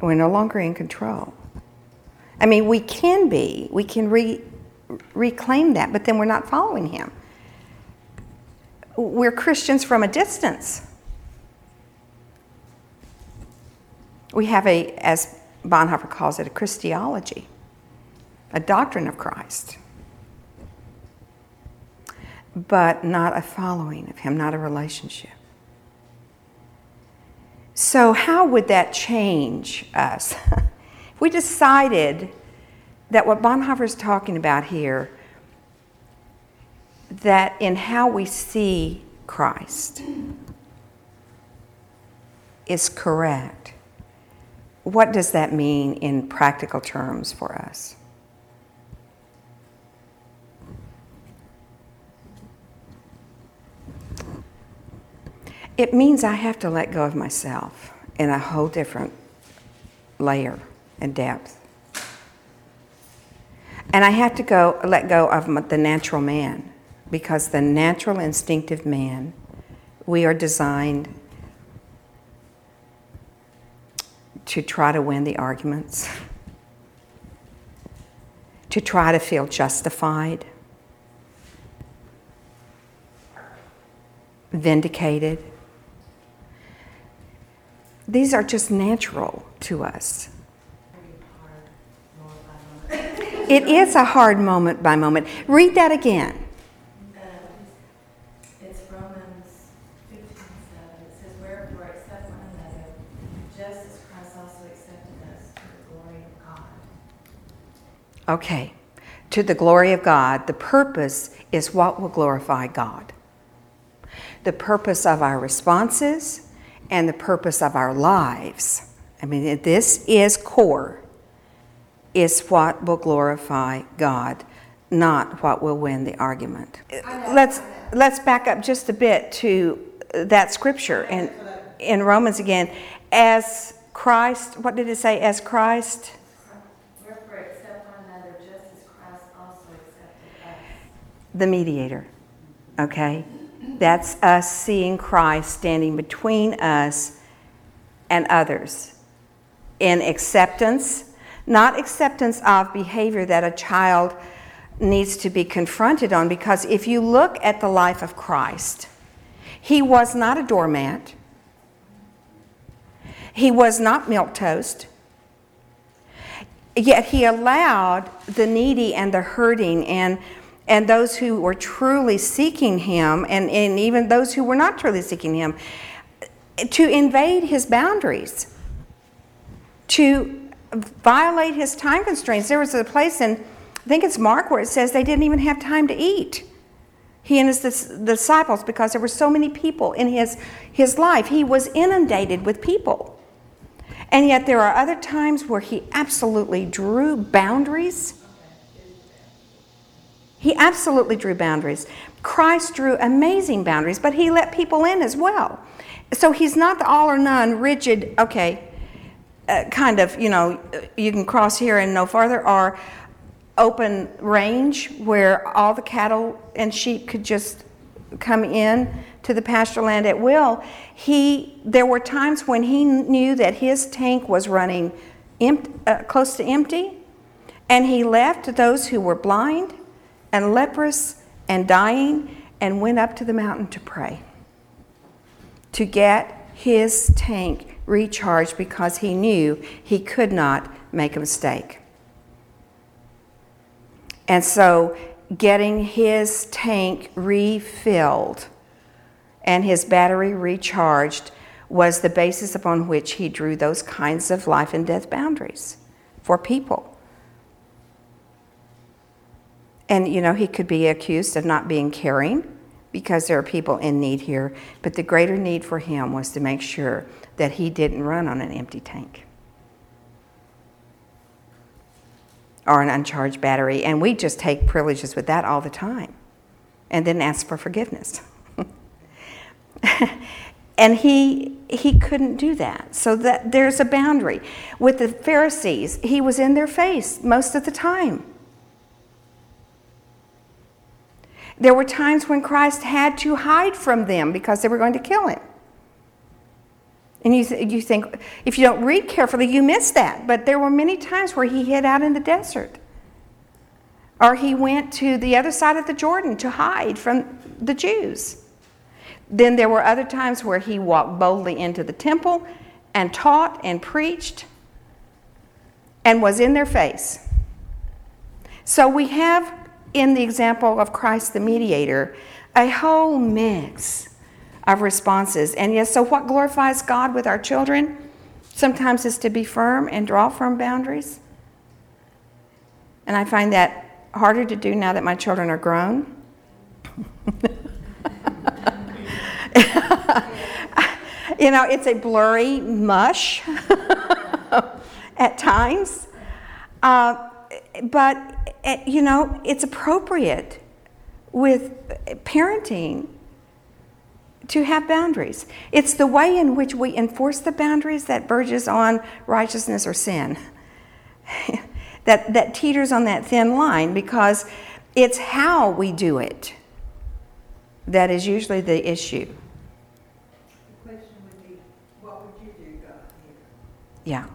We're no longer in control. I mean, we can be, we can re, reclaim that, but then we're not following Him. We're Christians from a distance. We have a, as Bonhoeffer calls it, a Christology, a doctrine of Christ, but not a following of Him, not a relationship. So, how would that change us? if we decided that what Bonhoeffer is talking about here, that in how we see Christ is correct, what does that mean in practical terms for us? It means I have to let go of myself in a whole different layer and depth. And I have to go let go of the natural man because the natural instinctive man, we are designed to try to win the arguments, to try to feel justified, vindicated. These are just natural to us. It is a hard moment by moment. Read that again. It's Romans 15, 7. It says, Wherefore accept one another, just as Christ also accepted us to the glory of God. Okay. To the glory of God, the purpose is what will glorify God. The purpose of our responses and the purpose of our lives. I mean, this is core is what will glorify God, not what will win the argument. Let's let's back up just a bit to that scripture in in Romans again. As Christ, what did it say? As Christ. As Christ. The mediator. Okay? That's us seeing Christ standing between us and others in acceptance not acceptance of behavior that a child needs to be confronted on because if you look at the life of Christ, he was not a doormat. He was not milk toast. Yet he allowed the needy and the hurting and and those who were truly seeking him and, and even those who were not truly seeking him to invade his boundaries to violate his time constraints. There was a place in, I think it's Mark, where it says they didn't even have time to eat. He and his disciples, because there were so many people in his, his life, he was inundated with people. And yet, there are other times where he absolutely drew boundaries. He absolutely drew boundaries. Christ drew amazing boundaries, but he let people in as well. So he's not the all or none, rigid, okay, uh, kind of, you know, you can cross here and no farther, or open range where all the cattle and sheep could just come in to the pasture land at will. He, there were times when he knew that his tank was running uh, close to empty, and he left those who were blind and leprous and dying and went up to the mountain to pray to get his tank recharged because he knew he could not make a mistake. And so, getting his tank refilled and his battery recharged was the basis upon which he drew those kinds of life and death boundaries for people. And, you know, he could be accused of not being caring because there are people in need here, but the greater need for him was to make sure that he didn't run on an empty tank or an uncharged battery. And we just take privileges with that all the time and then ask for forgiveness. and he he couldn't do that so that there's a boundary with the pharisees he was in their face most of the time there were times when christ had to hide from them because they were going to kill him And you, th- you think, if you don't read carefully, you miss that. But there were many times where he hid out in the desert. Or he went to the other side of the Jordan to hide from the Jews. Then there were other times where he walked boldly into the temple and taught and preached and was in their face. So we have in the example of Christ the mediator a whole mix of responses. And yes, so what glorifies God with our children sometimes is to be firm and draw firm boundaries. And I find that harder to do now that my children are grown. you know, it's a blurry mush at times. Uh, but, eh, you know, it's appropriate with parenting to have boundaries. It's the way in which we enforce the boundaries that verges on righteousness or sin, that, that teeters on that thin line because it's how we do it that is usually the issue. The question would be, what would you do, God, here? Yeah.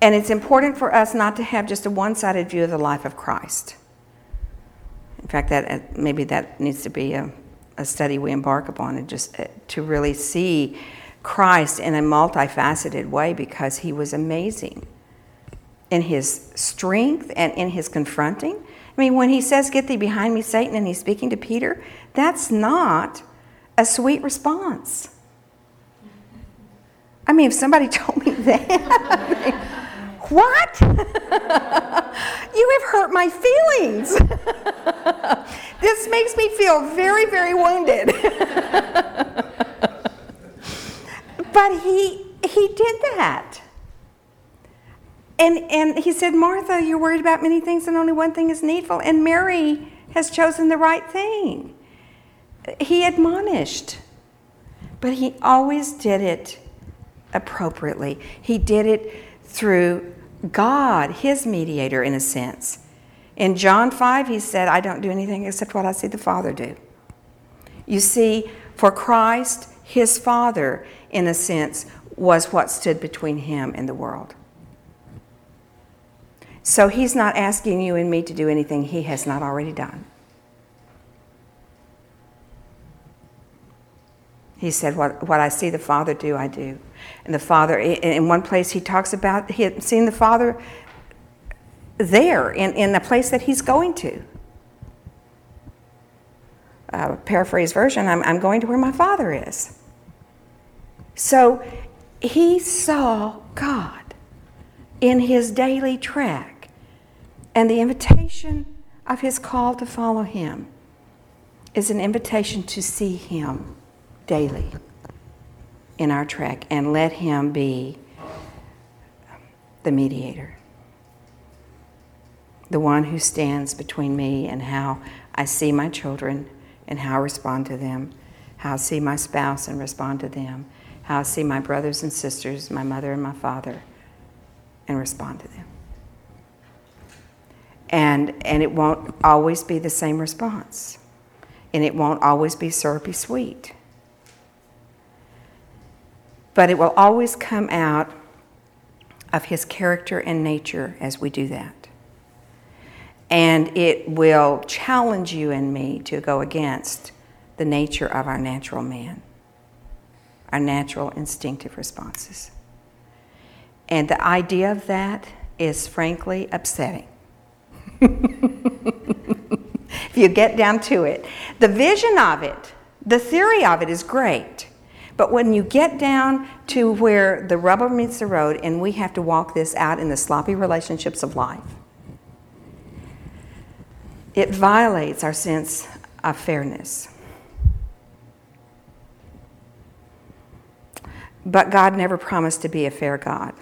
And it's important for us not to have just a one sided view of the life of Christ. In fact, that uh, maybe that needs to be a, a study we embark upon, and just uh, to really see Christ in a multifaceted way because he was amazing in his strength and in his confronting. I mean, when he says, Get thee behind me, Satan, and he's speaking to Peter, that's not a sweet response. I mean, if somebody told me that, what? you have hurt my feelings. this makes me feel very, very wounded. but he he did that. And and he said, Martha, you're worried about many things and only one thing is needful. And Mary has chosen the right thing. He admonished. But he always did it appropriately. He did it through God, his mediator, in a sense. In John 5, he said, I don't do anything except what I see the Father do. You see, for Christ, his Father, in a sense, was what stood between him and the world. So he's not asking you and me to do anything he has not already done. He said, what, what I see the Father do, I do. And the Father, in one place, he talks about he had seen the Father there in, in the place that he's going to. Uh, paraphrase version I'm, I'm going to where my Father is. So he saw God in his daily track, and the invitation of his call to follow him is an invitation to see him daily in our track and let Him be the mediator, the one who stands between me and how I see my children and how I respond to them, how I see my spouse and respond to them, how I see my brothers and sisters, my mother and my father, and respond to them. And, and it won't always be the same response. And it won't always be syrupy sweet but it will always come out of his character and nature as we do that. And it will challenge you and me to go against the nature of our natural man, our natural instinctive responses. And the idea of that is frankly upsetting. if you get down to it, the vision of it, the theory of it is great. But when you get down to where the rubber meets the road and we have to walk this out in the sloppy relationships of life, it violates our sense of fairness. But God never promised to be a fair God.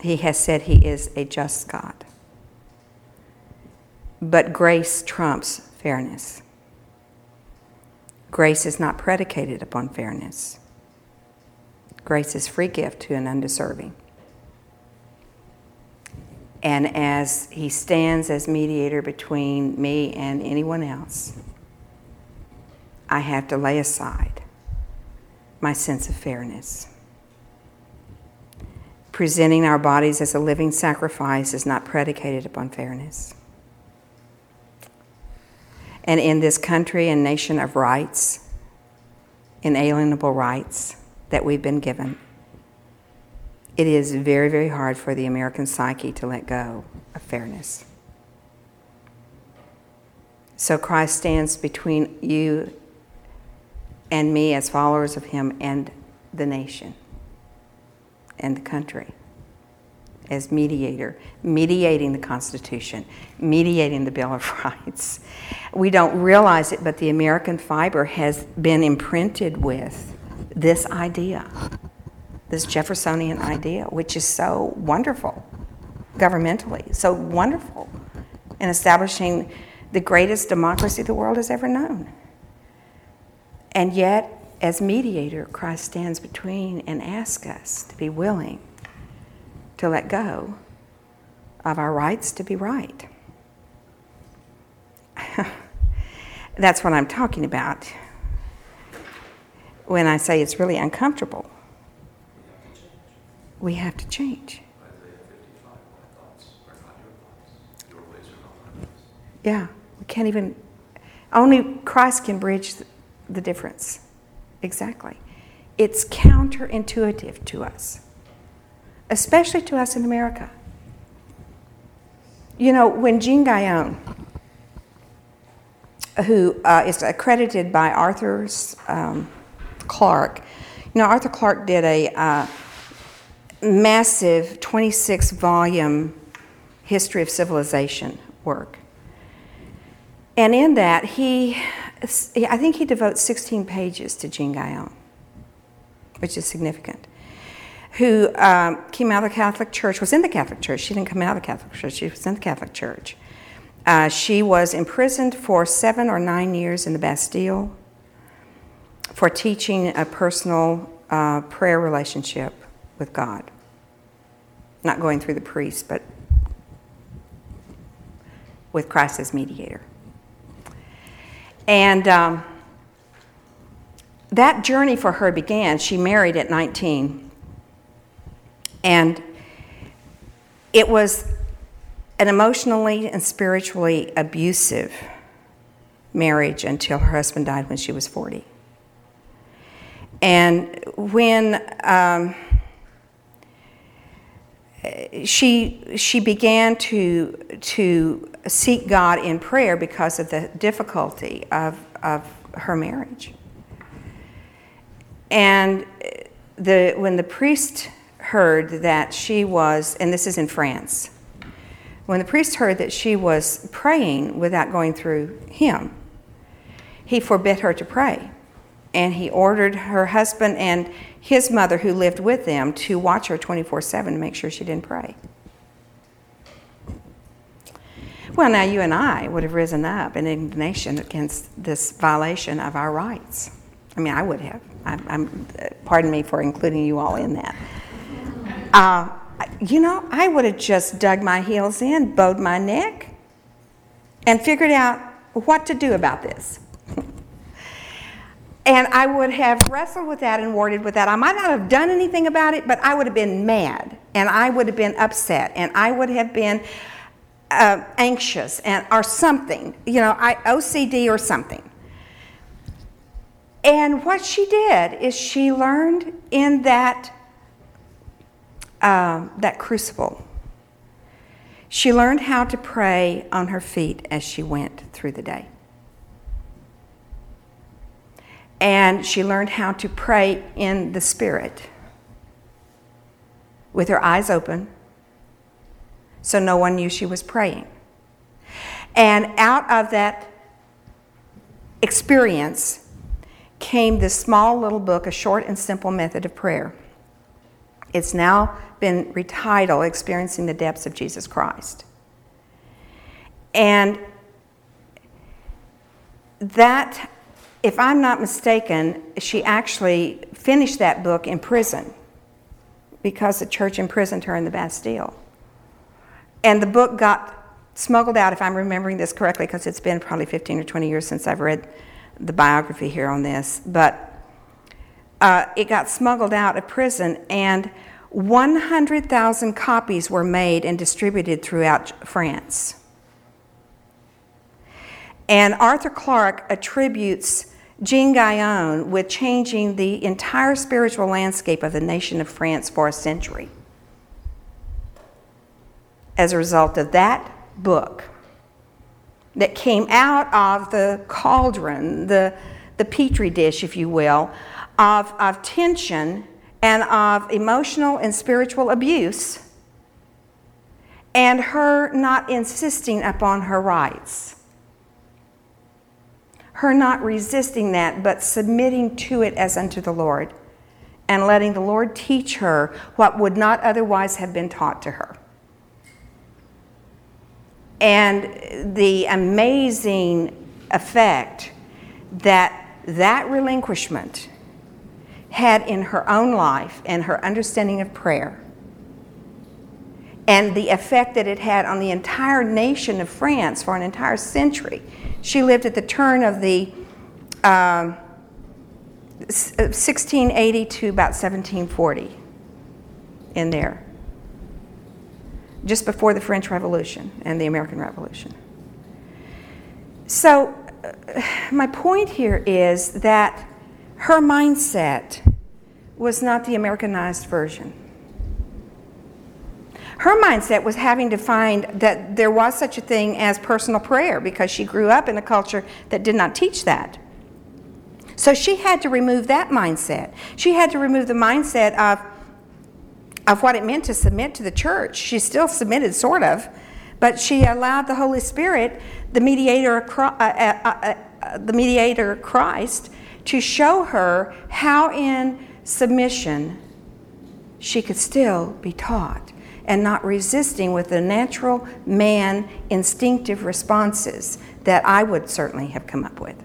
He has said He is a just God. But grace trumps fairness. Grace is not predicated upon fairness. Grace is free gift to an undeserving. And as he stands as mediator between me and anyone else, I have to lay aside my sense of fairness. Presenting our bodies as a living sacrifice is not predicated upon fairness. And in this country and nation of rights, inalienable rights that we've been given, it is very, very hard for the American psyche to let go of fairness. So Christ stands between you and me as followers of Him and the nation and the country as mediator, mediating the Constitution, mediating the Bill of Rights. We don't realize it, but the American fiber has been imprinted with this idea, this Jeffersonian idea, which is so wonderful governmentally, so wonderful in establishing the greatest democracy the world has ever known. And yet, as mediator, Christ stands between and asks us to be willing to let go of our rights to be right. That's what I'm talking about when I say it's really uncomfortable. We have to change. Isaiah 55, my thoughts are not your thoughts, your ways are not my ways. Yeah, we can't even, only Christ can bridge the difference. Exactly. It's counterintuitive to us, especially to us in America. You know, when Jean Guyon, who uh, is accredited by Arthur um, Clarke, you know, Arthur Clark did a uh, massive 26 volume history of civilization work. And in that, he, I think he devotes 16 pages to Jean Guyon, which is significant, who um, came out of the Catholic Church, was in the Catholic Church. She didn't come out of the Catholic Church, she was in the Catholic Church. Uh, she was imprisoned for seven or nine years in the Bastille for teaching a personal uh, prayer relationship with God. Not going through the priest, but with Christ as mediator. And um, that journey for her began. She married at 19. And it was an emotionally and spiritually abusive marriage until her husband died when she was 40. And when um, she, she began to, to seek God in prayer because of the difficulty of, of her marriage. And the, when the priest heard that she was, and this is in France, when the priest heard that she was praying without going through him, he forbid her to pray. And he ordered her husband and his mother, who lived with them, to watch her 24 7 to make sure she didn't pray. Well, now you and I would have risen up in indignation against this violation of our rights. I mean, I would have. I'm, I'm pardon me for including you all in that. Uh, you know, I would have just dug my heels in, bowed my neck, and figured out what to do about this. and I would have wrestled with that and warded with that. I might not have done anything about it, but I would have been mad, and I would have been upset, and I would have been uh, anxious, and or something, you know, I, OCD or something. And what she did is she learned in that uh, that crucible. She learned how to pray on her feet as she went through the day. And she learned how to pray in the Spirit with her eyes open so no one knew she was praying. And out of that experience came this small little book, A Short and Simple Method of Prayer. It's now been retitled Experiencing the Depths of Jesus Christ. And that, if I'm not mistaken, she actually finished that book in prison because the church imprisoned her in the Bastille. And the book got smuggled out, if I'm remembering this correctly, because it's been probably 15 or 20 years since I've read the biography here on this. But uh, it got smuggled out of prison, and 100,000 copies were made and distributed throughout France. And Arthur Clarke attributes Jean Guyon with changing the entire spiritual landscape of the nation of France for a century as a result of that book that came out of the cauldron, the, the petri dish, if you will, of, of tension and of emotional and spiritual abuse, and her not insisting upon her rights. Her not resisting that, but submitting to it as unto the Lord, and letting the Lord teach her what would not otherwise have been taught to her and the amazing effect that that relinquishment had in her own life and her understanding of prayer and the effect that it had on the entire nation of France for an entire century. She lived at the turn of the um, 1680 to about 1740 in there just before the French Revolution and the American Revolution. So, uh, my point here is that her mindset was not the Americanized version. Her mindset was having to find that there was such a thing as personal prayer because she grew up in a culture that did not teach that. So she had to remove that mindset. She had to remove the mindset of, of what it meant to submit to the church. She still submitted, sort of, but she allowed the Holy Spirit, the mediator, uh, uh, uh, the mediator Christ, to show her how in submission she could still be taught and not resisting with the natural man instinctive responses that I would certainly have come up with.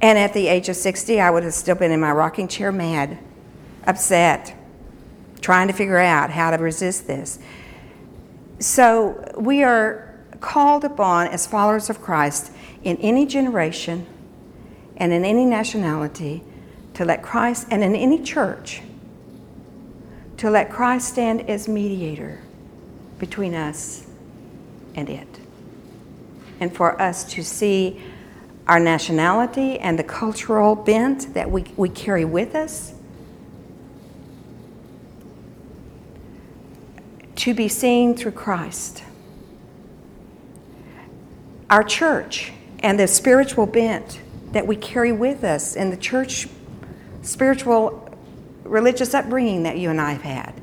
And at the age of 60, I would have still been in my rocking chair, mad, upset, trying to figure out how to resist this. So we are called upon as followers of Christ in any generation and in any nationality to let Christ, and in any church, to let Christ stand as mediator between us and it. And for us to see our nationality and the cultural bent that we, we carry with us to be seen through Christ. Our church and the spiritual bent that we carry with us in the church spiritual religious upbringing that you and I have had,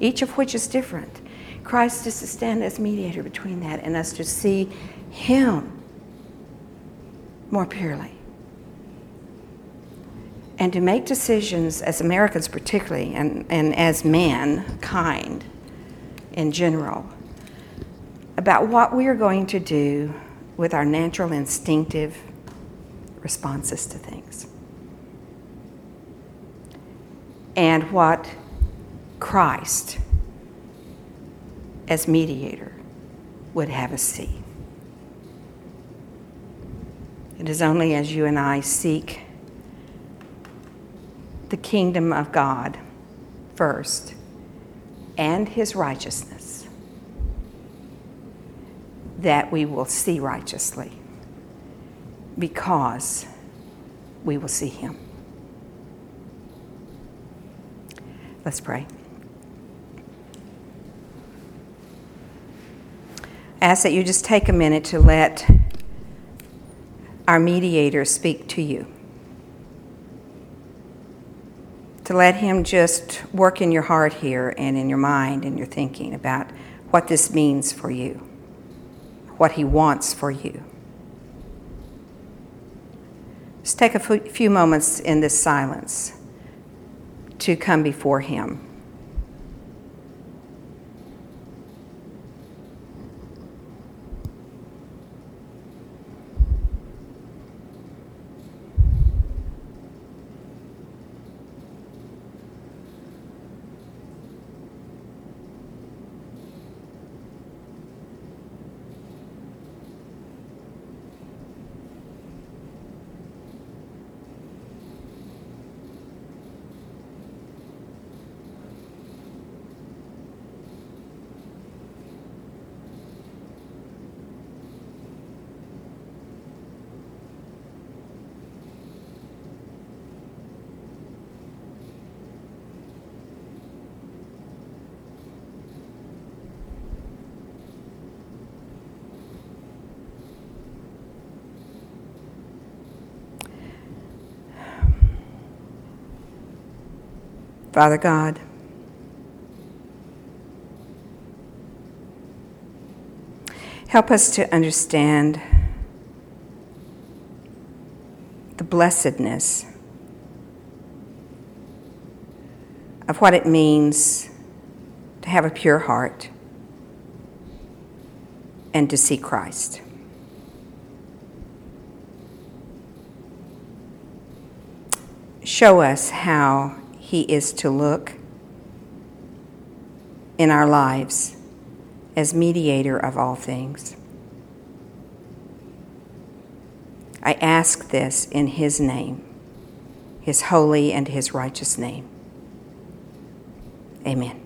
each of which is different. Christ is to stand as mediator between that and us to see Him more purely. And to make decisions as Americans, particularly, and, and as mankind in general, about what we are going to do with our natural instinctive responses to things. And what Christ, as mediator, would have us see. It is only as you and I seek the kingdom of God first and his righteousness that we will see righteously because we will see him. Let's pray. I ask that you just take a minute to let our mediator speak to you. To let him just work in your heart here and in your mind and your thinking about what this means for you, what he wants for you. Just take a few moments in this silence to come before him. Father God, help us to understand the blessedness of what it means to have a pure heart and to see Christ. Show us how He is to look in our lives as mediator of all things. I ask this in His name, His holy and His righteous name. Amen.